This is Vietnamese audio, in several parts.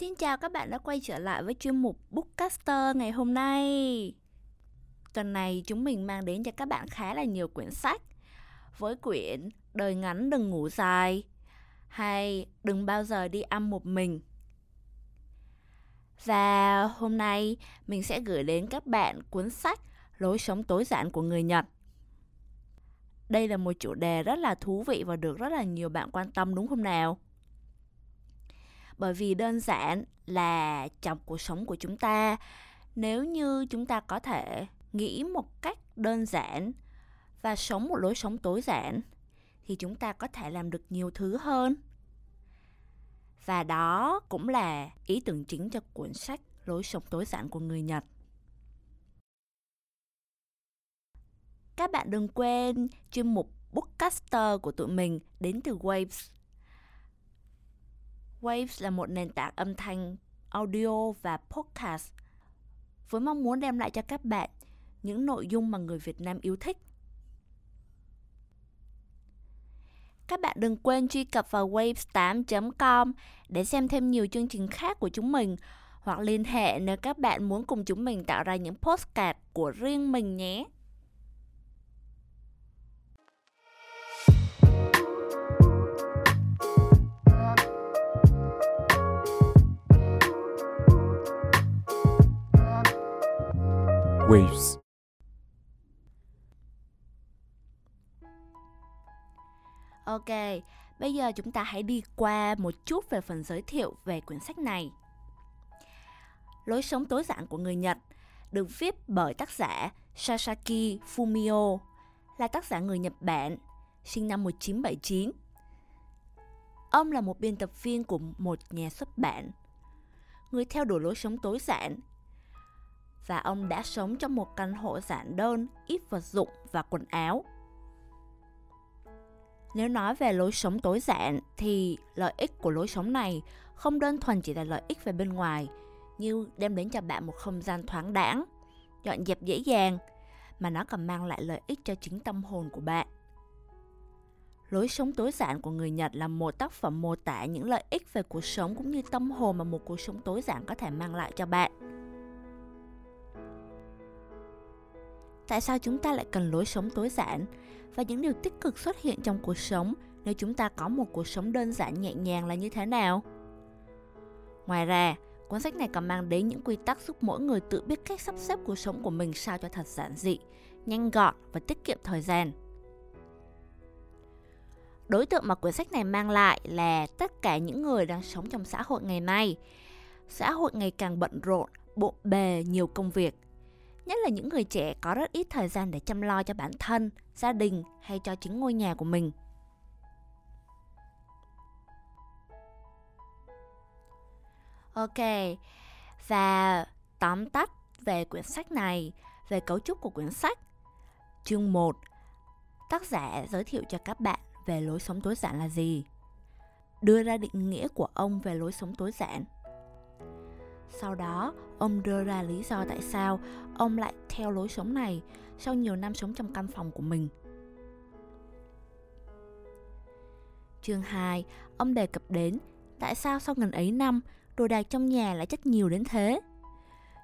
Xin chào các bạn đã quay trở lại với chuyên mục Bookcaster ngày hôm nay. Tuần này chúng mình mang đến cho các bạn khá là nhiều quyển sách với quyển Đời ngắn đừng ngủ dài hay Đừng bao giờ đi ăn một mình. Và hôm nay mình sẽ gửi đến các bạn cuốn sách Lối sống tối giản của người Nhật. Đây là một chủ đề rất là thú vị và được rất là nhiều bạn quan tâm, đúng không nào? Bởi vì đơn giản là trong cuộc sống của chúng ta. Nếu như chúng ta có thể nghĩ một cách đơn giản và sống một lối sống tối giản, thì chúng ta có thể làm được nhiều thứ hơn. Và đó cũng là ý tưởng chính cho cuốn sách lối sống tối giản của người nhật. Các bạn đừng quên chuyên mục bookcaster của tụi mình đến từ waves. Waves là một nền tảng âm thanh, audio và podcast với mong muốn đem lại cho các bạn những nội dung mà người Việt Nam yêu thích. Các bạn đừng quên truy cập vào waves8.com để xem thêm nhiều chương trình khác của chúng mình, hoặc liên hệ nếu các bạn muốn cùng chúng mình tạo ra những postcard của riêng mình nhé. Waves. Ok, bây giờ chúng ta hãy đi qua một chút về phần giới thiệu về quyển sách này. Lối sống tối giản của người Nhật được viết bởi tác giả Sasaki Fumio, là tác giả người Nhật Bản, sinh năm 1979. Ông là một biên tập viên của một nhà xuất bản. Người theo đuổi lối sống tối giản và ông đã sống trong một căn hộ giản đơn, ít vật dụng và quần áo. Nếu nói về lối sống tối giản thì lợi ích của lối sống này không đơn thuần chỉ là lợi ích về bên ngoài như đem đến cho bạn một không gian thoáng đãng, dọn dẹp dễ dàng mà nó còn mang lại lợi ích cho chính tâm hồn của bạn. Lối sống tối giản của người Nhật là một tác phẩm mô tả những lợi ích về cuộc sống cũng như tâm hồn mà một cuộc sống tối giản có thể mang lại cho bạn. Tại sao chúng ta lại cần lối sống tối giản và những điều tích cực xuất hiện trong cuộc sống nếu chúng ta có một cuộc sống đơn giản nhẹ nhàng là như thế nào? Ngoài ra, cuốn sách này còn mang đến những quy tắc giúp mỗi người tự biết cách sắp xếp cuộc sống của mình sao cho thật giản dị, nhanh gọn và tiết kiệm thời gian. Đối tượng mà cuốn sách này mang lại là tất cả những người đang sống trong xã hội ngày nay. Xã hội ngày càng bận rộn, bộn bề, nhiều công việc nhất là những người trẻ có rất ít thời gian để chăm lo cho bản thân, gia đình hay cho chính ngôi nhà của mình. Ok, và tóm tắt về quyển sách này, về cấu trúc của quyển sách. Chương 1 Tác giả giới thiệu cho các bạn về lối sống tối giản là gì. Đưa ra định nghĩa của ông về lối sống tối giản sau đó, ông đưa ra lý do tại sao ông lại theo lối sống này sau nhiều năm sống trong căn phòng của mình. Chương 2, ông đề cập đến tại sao sau gần ấy năm, đồ đạc trong nhà lại chất nhiều đến thế.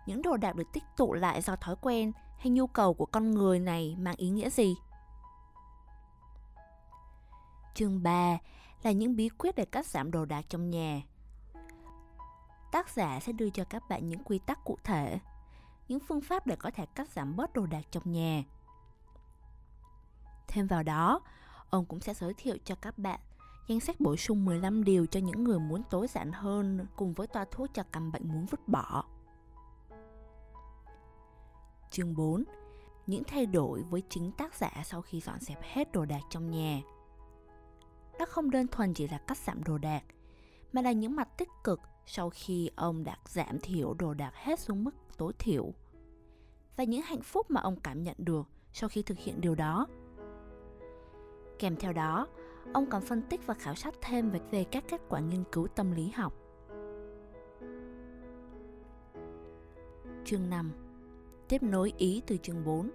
Những đồ đạc được tích tụ lại do thói quen hay nhu cầu của con người này mang ý nghĩa gì? Chương 3 là những bí quyết để cắt giảm đồ đạc trong nhà tác giả sẽ đưa cho các bạn những quy tắc cụ thể, những phương pháp để có thể cắt giảm bớt đồ đạc trong nhà. Thêm vào đó, ông cũng sẽ giới thiệu cho các bạn danh sách bổ sung 15 điều cho những người muốn tối giản hơn cùng với toa thuốc cho căn bệnh muốn vứt bỏ. Chương 4 Những thay đổi với chính tác giả sau khi dọn dẹp hết đồ đạc trong nhà. Nó không đơn thuần chỉ là cắt giảm đồ đạc, mà là những mặt tích cực sau khi ông đã giảm thiểu đồ đạc hết xuống mức tối thiểu và những hạnh phúc mà ông cảm nhận được sau khi thực hiện điều đó. Kèm theo đó, ông còn phân tích và khảo sát thêm về, về các kết quả nghiên cứu tâm lý học. Chương 5 Tiếp nối ý từ chương 4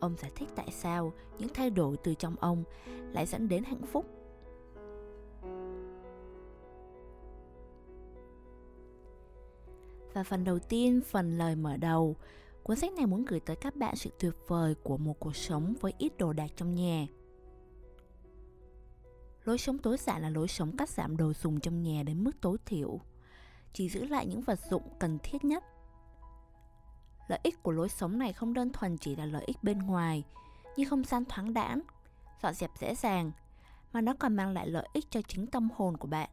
Ông giải thích tại sao những thay đổi từ trong ông lại dẫn đến hạnh phúc Và phần đầu tiên, phần lời mở đầu, cuốn sách này muốn gửi tới các bạn sự tuyệt vời của một cuộc sống với ít đồ đạc trong nhà. Lối sống tối giản là lối sống cắt giảm đồ dùng trong nhà đến mức tối thiểu, chỉ giữ lại những vật dụng cần thiết nhất. Lợi ích của lối sống này không đơn thuần chỉ là lợi ích bên ngoài, như không gian thoáng đãng, dọn dẹp dễ dàng, mà nó còn mang lại lợi ích cho chính tâm hồn của bạn.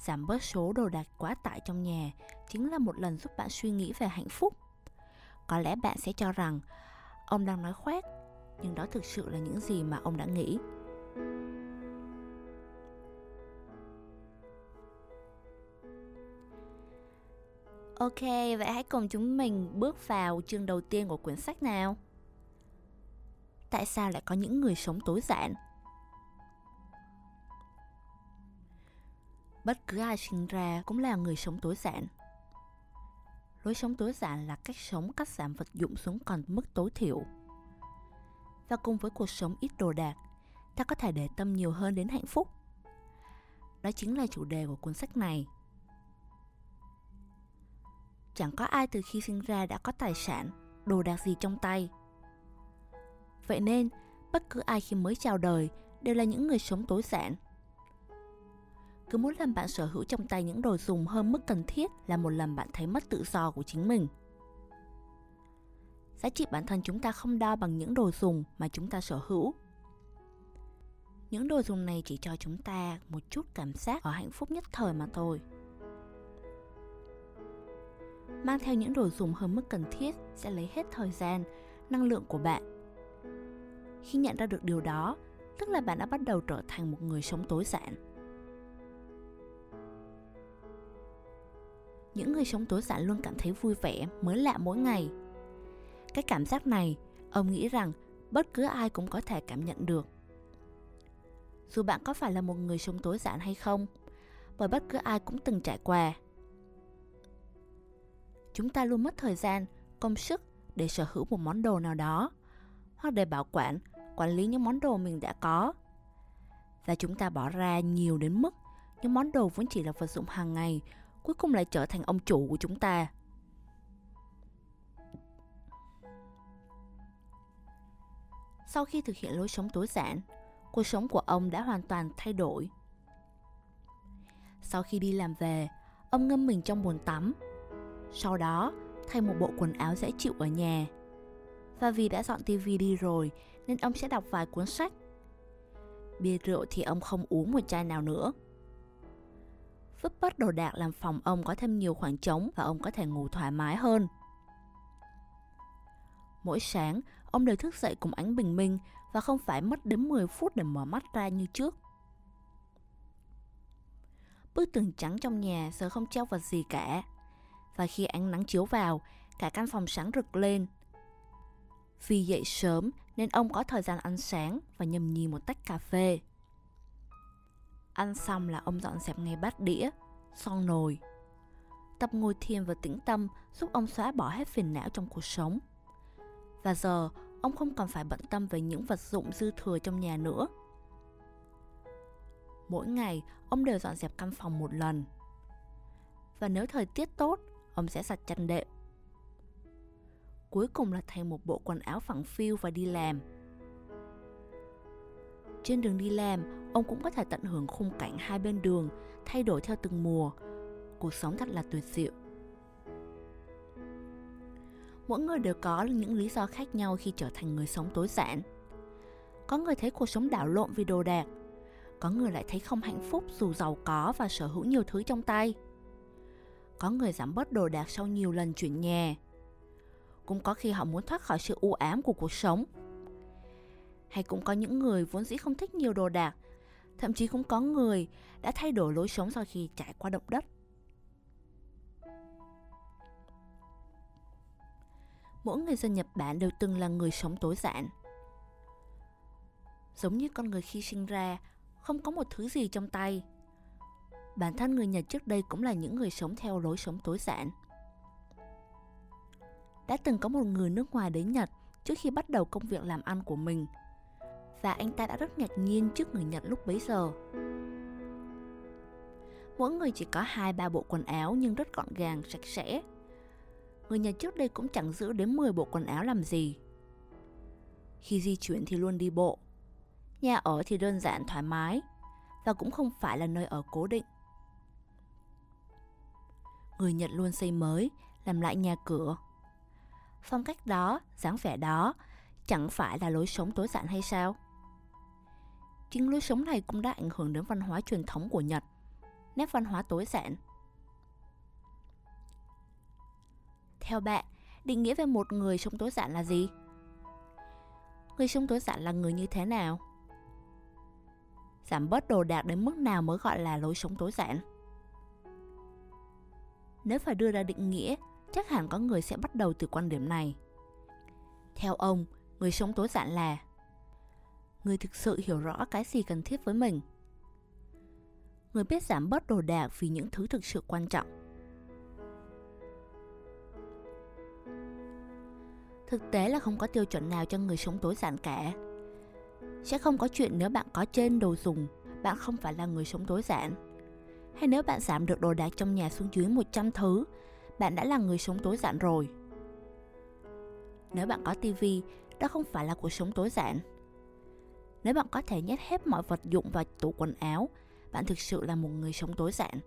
Giảm bớt số đồ đạc quá tải trong nhà chính là một lần giúp bạn suy nghĩ về hạnh phúc. Có lẽ bạn sẽ cho rằng ông đang nói khoét, nhưng đó thực sự là những gì mà ông đã nghĩ. Ok, vậy hãy cùng chúng mình bước vào chương đầu tiên của quyển sách nào. Tại sao lại có những người sống tối giản? Bất cứ ai sinh ra cũng là người sống tối giản. Lối sống tối giản là cách sống cắt giảm vật dụng xuống còn mức tối thiểu. Và cùng với cuộc sống ít đồ đạc, ta có thể để tâm nhiều hơn đến hạnh phúc. Đó chính là chủ đề của cuốn sách này. Chẳng có ai từ khi sinh ra đã có tài sản, đồ đạc gì trong tay. Vậy nên, bất cứ ai khi mới chào đời đều là những người sống tối giản cứ mỗi lần bạn sở hữu trong tay những đồ dùng hơn mức cần thiết là một lần bạn thấy mất tự do của chính mình. Giá trị bản thân chúng ta không đo bằng những đồ dùng mà chúng ta sở hữu. Những đồ dùng này chỉ cho chúng ta một chút cảm giác ở hạnh phúc nhất thời mà thôi. Mang theo những đồ dùng hơn mức cần thiết sẽ lấy hết thời gian, năng lượng của bạn. Khi nhận ra được điều đó, tức là bạn đã bắt đầu trở thành một người sống tối giản. Những người sống tối giản luôn cảm thấy vui vẻ, mới lạ mỗi ngày. Cái cảm giác này, ông nghĩ rằng bất cứ ai cũng có thể cảm nhận được. Dù bạn có phải là một người sống tối giản hay không, bởi bất cứ ai cũng từng trải qua. Chúng ta luôn mất thời gian, công sức để sở hữu một món đồ nào đó, hoặc để bảo quản, quản lý những món đồ mình đã có. Và chúng ta bỏ ra nhiều đến mức những món đồ vốn chỉ là vật dụng hàng ngày cuối cùng lại trở thành ông chủ của chúng ta. Sau khi thực hiện lối sống tối giản, cuộc sống của ông đã hoàn toàn thay đổi. Sau khi đi làm về, ông ngâm mình trong bồn tắm. Sau đó, thay một bộ quần áo dễ chịu ở nhà. Và vì đã dọn tivi đi rồi, nên ông sẽ đọc vài cuốn sách. Bia rượu thì ông không uống một chai nào nữa. Vứt bớt đồ đạc làm phòng ông có thêm nhiều khoảng trống và ông có thể ngủ thoải mái hơn. Mỗi sáng, ông đều thức dậy cùng ánh bình minh và không phải mất đến 10 phút để mở mắt ra như trước. Bức tường trắng trong nhà giờ không treo vật gì cả. Và khi ánh nắng chiếu vào, cả căn phòng sáng rực lên. Vì dậy sớm nên ông có thời gian ăn sáng và nhâm nhi một tách cà phê. Ăn xong là ông dọn dẹp ngay bát đĩa, son nồi. Tập ngồi thiền và tĩnh tâm giúp ông xóa bỏ hết phiền não trong cuộc sống. Và giờ, ông không còn phải bận tâm về những vật dụng dư thừa trong nhà nữa. Mỗi ngày, ông đều dọn dẹp căn phòng một lần. Và nếu thời tiết tốt, ông sẽ giặt chăn đệm. Cuối cùng là thay một bộ quần áo phẳng phiu và đi làm. Trên đường đi làm, ông cũng có thể tận hưởng khung cảnh hai bên đường thay đổi theo từng mùa. Cuộc sống thật là tuyệt diệu. Mỗi người đều có những lý do khác nhau khi trở thành người sống tối giản. Có người thấy cuộc sống đảo lộn vì đồ đạc có người lại thấy không hạnh phúc dù giàu có và sở hữu nhiều thứ trong tay. Có người giảm bớt đồ đạc sau nhiều lần chuyển nhà. Cũng có khi họ muốn thoát khỏi sự u ám của cuộc sống hay cũng có những người vốn dĩ không thích nhiều đồ đạc Thậm chí cũng có người đã thay đổi lối sống sau khi trải qua động đất. Mỗi người dân Nhật Bản đều từng là người sống tối giản. Giống như con người khi sinh ra, không có một thứ gì trong tay. Bản thân người Nhật trước đây cũng là những người sống theo lối sống tối giản. Đã từng có một người nước ngoài đến Nhật trước khi bắt đầu công việc làm ăn của mình – và anh ta đã rất ngạc nhiên trước người Nhật lúc bấy giờ. Mỗi người chỉ có hai ba bộ quần áo nhưng rất gọn gàng, sạch sẽ. Người Nhật trước đây cũng chẳng giữ đến 10 bộ quần áo làm gì. Khi di chuyển thì luôn đi bộ. Nhà ở thì đơn giản thoải mái và cũng không phải là nơi ở cố định. Người Nhật luôn xây mới, làm lại nhà cửa. Phong cách đó, dáng vẻ đó chẳng phải là lối sống tối giản hay sao? Chính lối sống này cũng đã ảnh hưởng đến văn hóa truyền thống của Nhật, nét văn hóa tối giản. Theo bạn, định nghĩa về một người sống tối giản là gì? Người sống tối giản là người như thế nào? Giảm bớt đồ đạc đến mức nào mới gọi là lối sống tối giản? Nếu phải đưa ra định nghĩa, chắc hẳn có người sẽ bắt đầu từ quan điểm này. Theo ông, người sống tối giản là người thực sự hiểu rõ cái gì cần thiết với mình. Người biết giảm bớt đồ đạc vì những thứ thực sự quan trọng. Thực tế là không có tiêu chuẩn nào cho người sống tối giản cả. Sẽ không có chuyện nếu bạn có trên đồ dùng, bạn không phải là người sống tối giản. Hay nếu bạn giảm được đồ đạc trong nhà xuống dưới 100 thứ, bạn đã là người sống tối giản rồi. Nếu bạn có tivi, đó không phải là cuộc sống tối giản. Nếu bạn có thể nhét hết mọi vật dụng vào tủ quần áo, bạn thực sự là một người sống tối giản.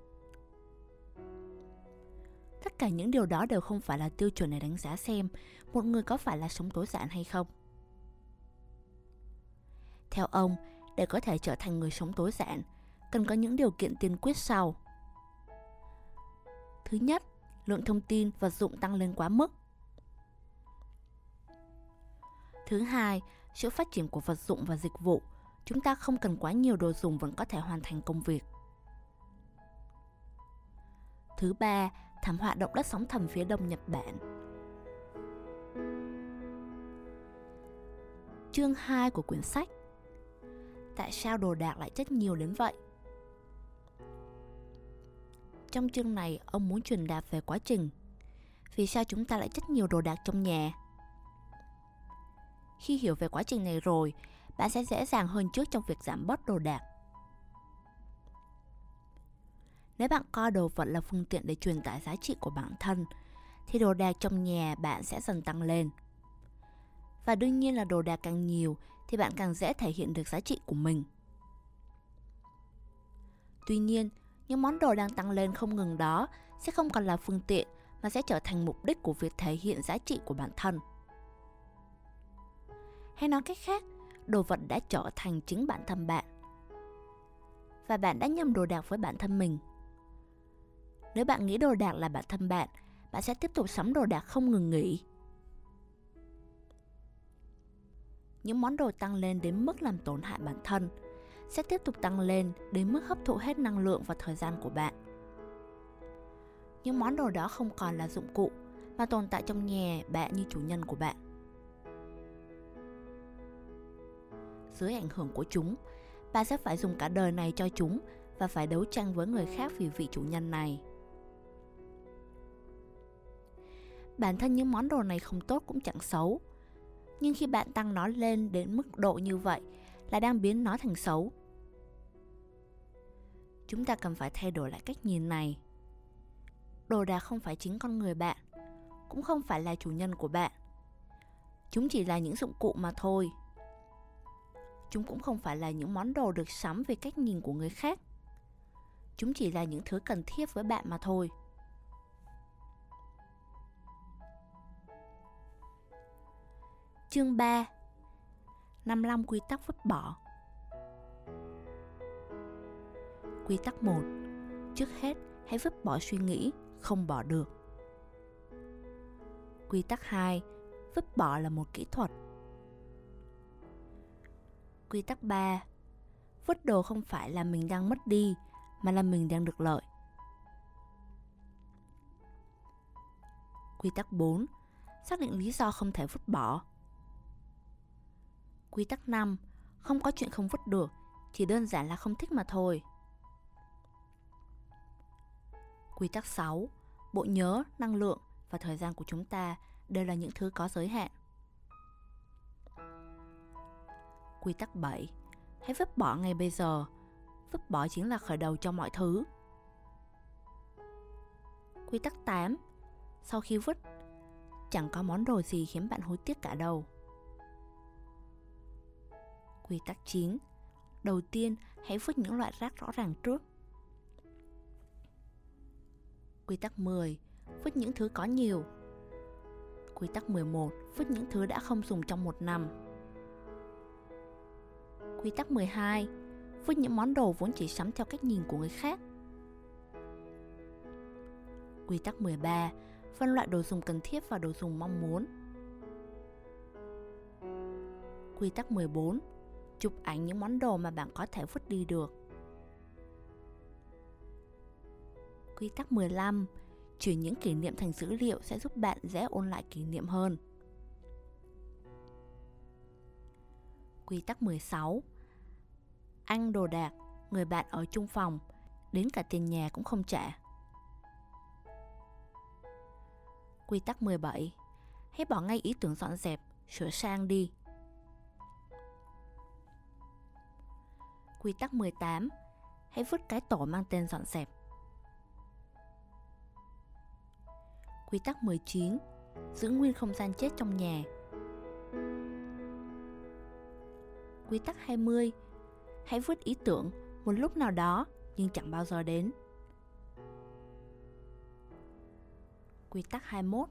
Tất cả những điều đó đều không phải là tiêu chuẩn để đánh giá xem một người có phải là sống tối giản hay không. Theo ông, để có thể trở thành người sống tối giản, cần có những điều kiện tiên quyết sau. Thứ nhất, lượng thông tin vật dụng tăng lên quá mức. Thứ hai, sự phát triển của vật dụng và dịch vụ, chúng ta không cần quá nhiều đồ dùng vẫn có thể hoàn thành công việc. Thứ ba, thảm họa động đất sóng thần phía đông Nhật Bản. Chương 2 của quyển sách Tại sao đồ đạc lại chất nhiều đến vậy? Trong chương này, ông muốn truyền đạt về quá trình. Vì sao chúng ta lại chất nhiều đồ đạc trong nhà? Khi hiểu về quá trình này rồi, bạn sẽ dễ dàng hơn trước trong việc giảm bớt đồ đạc. Nếu bạn coi đồ vật là phương tiện để truyền tải giá trị của bản thân, thì đồ đạc trong nhà bạn sẽ dần tăng lên. Và đương nhiên là đồ đạc càng nhiều thì bạn càng dễ thể hiện được giá trị của mình. Tuy nhiên, những món đồ đang tăng lên không ngừng đó sẽ không còn là phương tiện mà sẽ trở thành mục đích của việc thể hiện giá trị của bản thân. Hay nói cách khác, đồ vật đã trở thành chính bản thân bạn. Và bạn đã nhầm đồ đạc với bản thân mình. Nếu bạn nghĩ đồ đạc là bản thân bạn, bạn sẽ tiếp tục sắm đồ đạc không ngừng nghỉ. Những món đồ tăng lên đến mức làm tổn hại bản thân sẽ tiếp tục tăng lên đến mức hấp thụ hết năng lượng và thời gian của bạn. Những món đồ đó không còn là dụng cụ mà tồn tại trong nhà bạn như chủ nhân của bạn. Dưới ảnh hưởng của chúng, bạn sẽ phải dùng cả đời này cho chúng và phải đấu tranh với người khác vì vị chủ nhân này. Bản thân những món đồ này không tốt cũng chẳng xấu. Nhưng khi bạn tăng nó lên đến mức độ như vậy là đang biến nó thành xấu. Chúng ta cần phải thay đổi lại cách nhìn này. Đồ đạc không phải chính con người bạn, cũng không phải là chủ nhân của bạn. Chúng chỉ là những dụng cụ mà thôi. Chúng cũng không phải là những món đồ được sắm về cách nhìn của người khác. Chúng chỉ là những thứ cần thiết với bạn mà thôi. Chương 3 55 quy tắc vứt bỏ Quy tắc 1 Trước hết, hãy vứt bỏ suy nghĩ, không bỏ được. Quy tắc 2 Vứt bỏ là một kỹ thuật. Quy tắc 3 Vứt đồ không phải là mình đang mất đi, mà là mình đang được lợi. Quy tắc 4 Xác định lý do không thể vứt bỏ. Quy tắc 5 Không có chuyện không vứt được, chỉ đơn giản là không thích mà thôi. Quy tắc 6 Bộ nhớ, năng lượng và thời gian của chúng ta đều là những thứ có giới hạn. Quy tắc 7 Hãy vứt bỏ ngay bây giờ. Vứt bỏ chính là khởi đầu cho mọi thứ. Quy tắc 8. Sau khi vứt, chẳng có món đồ gì khiến bạn hối tiếc cả đâu. Quy tắc 9. Đầu tiên, hãy vứt những loại rác rõ ràng trước. Quy tắc 10. Vứt những thứ có nhiều. Quy tắc 11. Vứt những thứ đã không dùng trong một năm. Quy tắc 12. Vứt những món đồ vốn chỉ sắm theo cách nhìn của người khác. Quy tắc 13. Phân loại đồ dùng cần thiết và đồ dùng mong muốn. Quy tắc 14. Chụp ảnh những món đồ mà bạn có thể vứt đi được. Quy tắc 15. Chuyển những kỷ niệm thành dữ liệu sẽ giúp bạn dễ ôn lại kỷ niệm hơn. Quy tắc 16 ăn đồ đạc, người bạn ở chung phòng, đến cả tiền nhà cũng không trả. Quy tắc 17. Hãy bỏ ngay ý tưởng dọn dẹp, sửa sang đi. Quy tắc 18. Hãy vứt cái tổ mang tên dọn dẹp. Quy tắc 19. Giữ nguyên không gian chết trong nhà. Quy tắc 20. Hãy vứt ý tưởng một lúc nào đó nhưng chẳng bao giờ đến. Quy tắc 21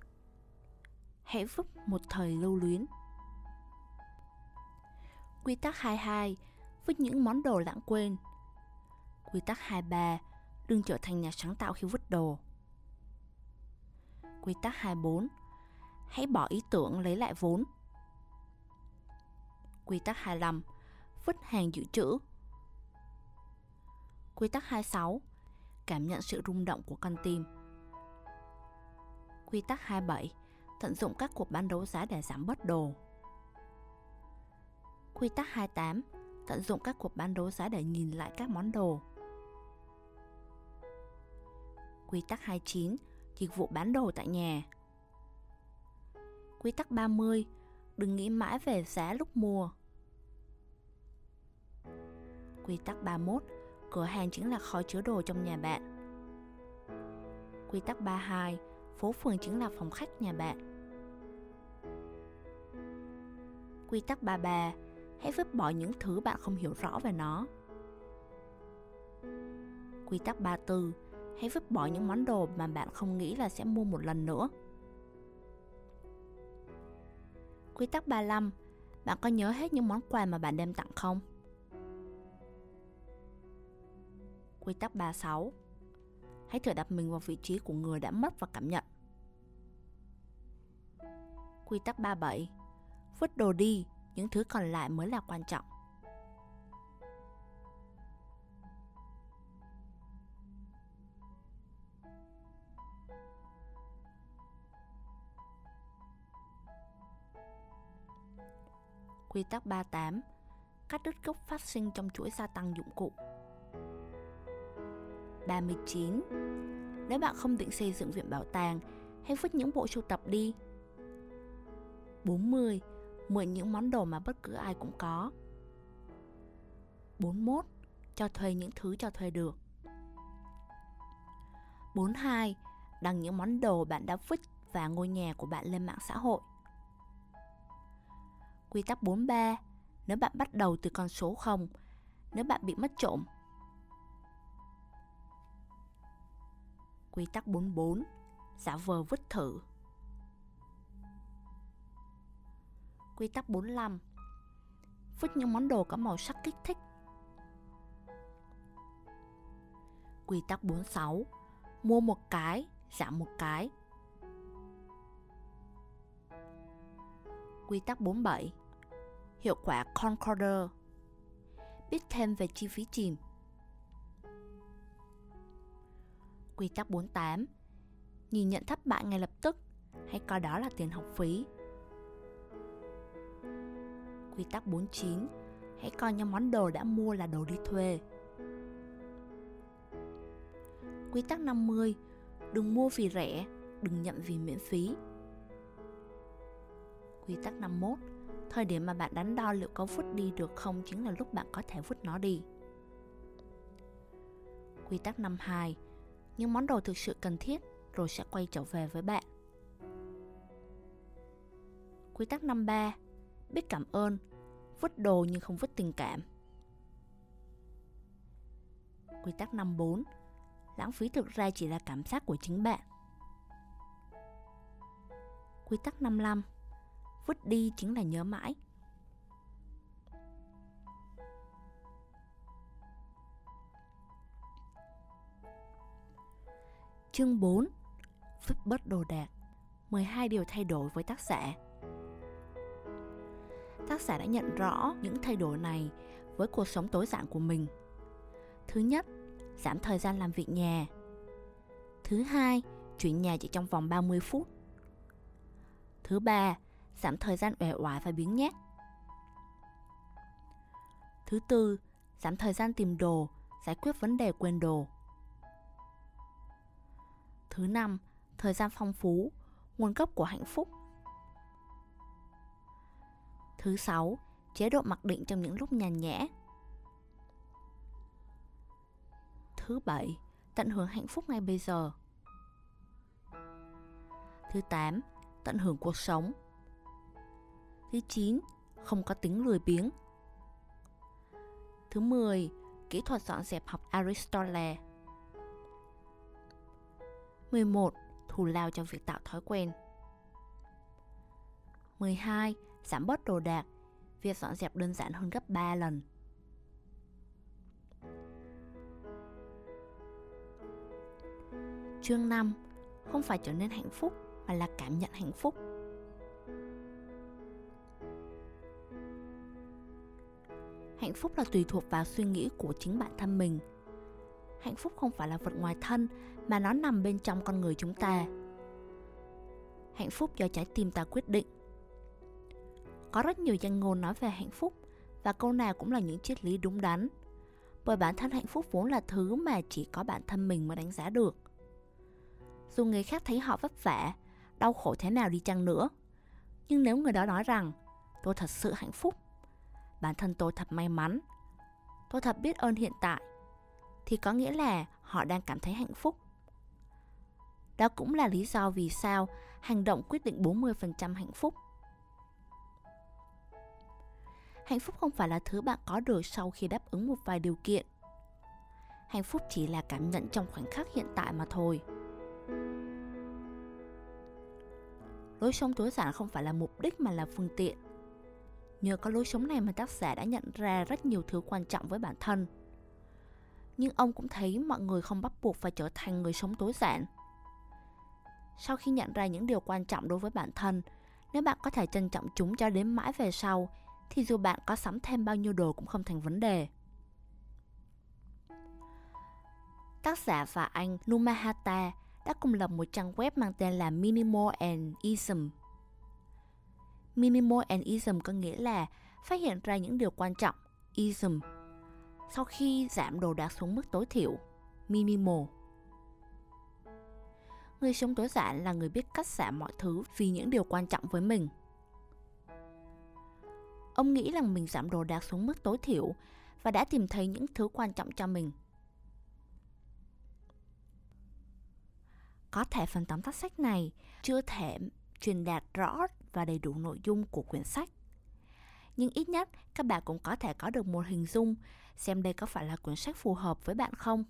Hãy vứt một thời lưu luyến. Quy tắc 22 Vứt những món đồ lãng quên. Quy tắc 23 Đừng trở thành nhà sáng tạo khi vứt đồ. Quy tắc 24 Hãy bỏ ý tưởng lấy lại vốn. Quy tắc 25 Vứt hàng dự trữ. Quy tắc 26 Cảm nhận sự rung động của con tim. Quy tắc 27 Tận dụng các cuộc bán đấu giá để giảm bớt đồ. Quy tắc 28 Tận dụng các cuộc bán đấu giá để nhìn lại các món đồ. Quy tắc 29 Dịch vụ bán đồ tại nhà. Quy tắc 30 Đừng nghĩ mãi về giá lúc mua. Quy tắc 31 Cửa hàng chính là kho chứa đồ trong nhà bạn Quy tắc 32 phố phường chính là phòng khách nhà bạn. Quy tắc 33 Hãy vứt bỏ những thứ bạn không hiểu rõ về nó. Quy tắc 34 Hãy vứt bỏ những món đồ mà bạn không nghĩ là sẽ mua một lần nữa. Quy tắc 35 Bạn có nhớ hết những món quà mà bạn đem tặng không? Quy tắc 36 Hãy thử đặt mình vào vị trí của người đã mất và cảm nhận. Quy tắc 37 Vứt đồ đi, những thứ còn lại mới là quan trọng. Quy tắc 38 Cắt đứt gốc phát sinh trong chuỗi gia tăng dụng cụ 39. Nếu bạn không định xây dựng viện bảo tàng, hãy vứt những bộ sưu tập đi. 40. Mượn những món đồ mà bất cứ ai cũng có. 41. Cho thuê những thứ cho thuê được. 42. Đăng những món đồ bạn đã vứt và ngôi nhà của bạn lên mạng xã hội. Quy tắc 43. Nếu bạn bắt đầu từ con số 0, nếu bạn bị mất trộm, Quy tắc 44 Giả vờ vứt thử. Quy tắc 45 Vứt những món đồ có màu sắc kích thích. Quy tắc 46 Mua một cái, giảm một cái. Quy tắc 47 Hiệu quả Concorder. Biết thêm về chi phí chìm. Quy tắc 48 Nhìn nhận thất bại ngay lập tức Hãy coi đó là tiền học phí. Quy tắc 49 Hãy coi những món đồ đã mua là đồ đi thuê. Quy tắc 50 Đừng mua vì rẻ, đừng nhận vì miễn phí. Quy tắc 51 Thời điểm mà bạn đánh đo liệu có vứt đi được không chính là lúc bạn có thể vứt nó đi. Quy tắc 52 những món đồ thực sự cần thiết rồi sẽ quay trở về với bạn. Quy tắc 53 Biết cảm ơn. Vứt đồ nhưng không vứt tình cảm. Quy tắc 54 Lãng phí thực ra chỉ là cảm giác của chính bạn. Quy tắc 55 Vứt đi chính là nhớ mãi. Chương 4 Vứt bớt đồ đạc 12 điều thay đổi với tác giả Tác giả đã nhận rõ những thay đổi này với cuộc sống tối giản của mình. Thứ nhất, giảm thời gian làm việc nhà. Thứ hai, chuyển nhà chỉ trong vòng 30 phút. Thứ ba, giảm thời gian uể oải và biến nhát. Thứ tư, giảm thời gian tìm đồ, giải quyết vấn đề quên đồ. Thứ năm, thời gian phong phú, nguồn gốc của hạnh phúc. Thứ sáu, chế độ mặc định trong những lúc nhàn nhã. Thứ bảy, tận hưởng hạnh phúc ngay bây giờ. Thứ tám, tận hưởng cuộc sống. Thứ chín, không có tính lười biếng. Thứ 10, kỹ thuật dọn dẹp học Aristotle. 11. Thù lao trong việc tạo thói quen. 12. Giảm bớt đồ đạc. Việc dọn dẹp đơn giản hơn gấp 3 lần. Chương 5. Không phải trở nên hạnh phúc, mà là cảm nhận hạnh phúc. Hạnh phúc là tùy thuộc vào suy nghĩ của chính bản thân mình. Hạnh phúc không phải là vật ngoài thân mà nó nằm bên trong con người chúng ta. Hạnh phúc do trái tim ta quyết định. Có rất nhiều danh ngôn nói về hạnh phúc và câu nào cũng là những triết lý đúng đắn. Bởi bản thân hạnh phúc vốn là thứ mà chỉ có bản thân mình mới đánh giá được. Dù người khác thấy họ vất vả, đau khổ thế nào đi chăng nữa, nhưng nếu người đó nói rằng tôi thật sự hạnh phúc, bản thân tôi thật may mắn, tôi thật biết ơn hiện tại, thì có nghĩa là họ đang cảm thấy hạnh phúc. Đó cũng là lý do vì sao hành động quyết định 40% hạnh phúc. hạnh phúc không phải là thứ bạn có được sau khi đáp ứng một vài điều kiện. Hạnh phúc chỉ là cảm nhận trong khoảnh khắc hiện tại mà thôi. Lối sống tối giản không phải là mục đích mà là phương tiện. Nhờ có lối sống này mà tác giả đã nhận ra rất nhiều thứ quan trọng với bản thân. Nhưng ông cũng thấy mọi người không bắt buộc phải trở thành người sống tối giản sau khi nhận ra những điều quan trọng đối với bản thân nếu bạn có thể trân trọng chúng cho đến mãi về sau thì dù bạn có sắm thêm bao nhiêu đồ cũng không thành vấn đề. Tác giả và anh Numahata đã cùng lập một trang web mang tên là Minimal and Ism. Minimal and Ism có nghĩa là phát hiện ra những điều quan trọng, ism, sau khi giảm đồ đạc xuống mức tối thiểu, minimal. Người sống tối giản là người biết cắt giảm mọi thứ vì những điều quan trọng với mình – Ông nghĩ rằng mình giảm đồ đạc xuống mức tối thiểu và đã tìm thấy những thứ quan trọng cho mình. Có thể phần tóm tắt sách này chưa thể truyền đạt rõ và đầy đủ nội dung của quyển sách. Nhưng ít nhất các bạn cũng có thể có được một hình dung xem đây có phải là quyển sách phù hợp với bạn không.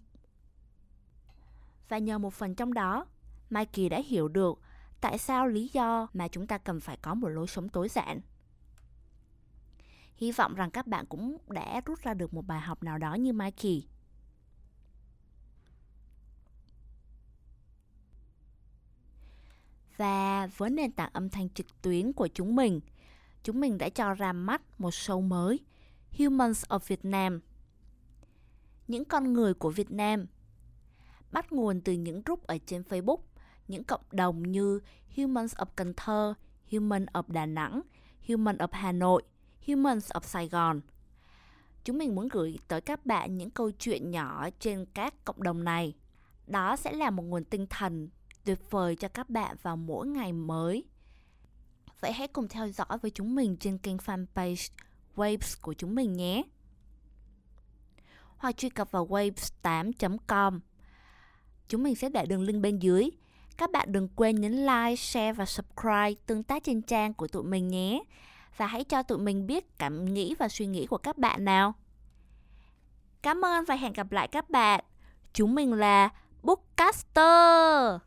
Và nhờ một phần trong đó, Mikey đã hiểu được tại sao lý do mà chúng ta cần phải có một lối sống tối giản. Hy vọng rằng các bạn cũng đã rút ra được một bài học nào đó như Mikey. Và với nền tảng âm thanh trực tuyến của chúng mình, chúng mình đã cho ra mắt một show mới, Humans of Vietnam. Những con người của Việt Nam bắt nguồn từ những group ở trên Facebook, những cộng đồng như Humans of Cần Thơ, Human of Đà Nẵng, Human of Hà Nội, Humans of Sài Gòn. Chúng mình muốn gửi tới các bạn những câu chuyện nhỏ trên các cộng đồng này. Đó sẽ là một nguồn tinh thần tuyệt vời cho các bạn vào mỗi ngày mới. Vậy hãy cùng theo dõi với chúng mình trên kênh fanpage Waves của chúng mình nhé. Hoặc truy cập vào waves8.com. Chúng mình sẽ để đường link bên dưới. Các bạn đừng quên nhấn like, share và subscribe tương tác trên trang của tụi mình nhé. Và hãy cho tụi mình biết cảm nghĩ và suy nghĩ của các bạn nào. Cảm ơn và hẹn gặp lại các bạn. Chúng mình là Bookcaster.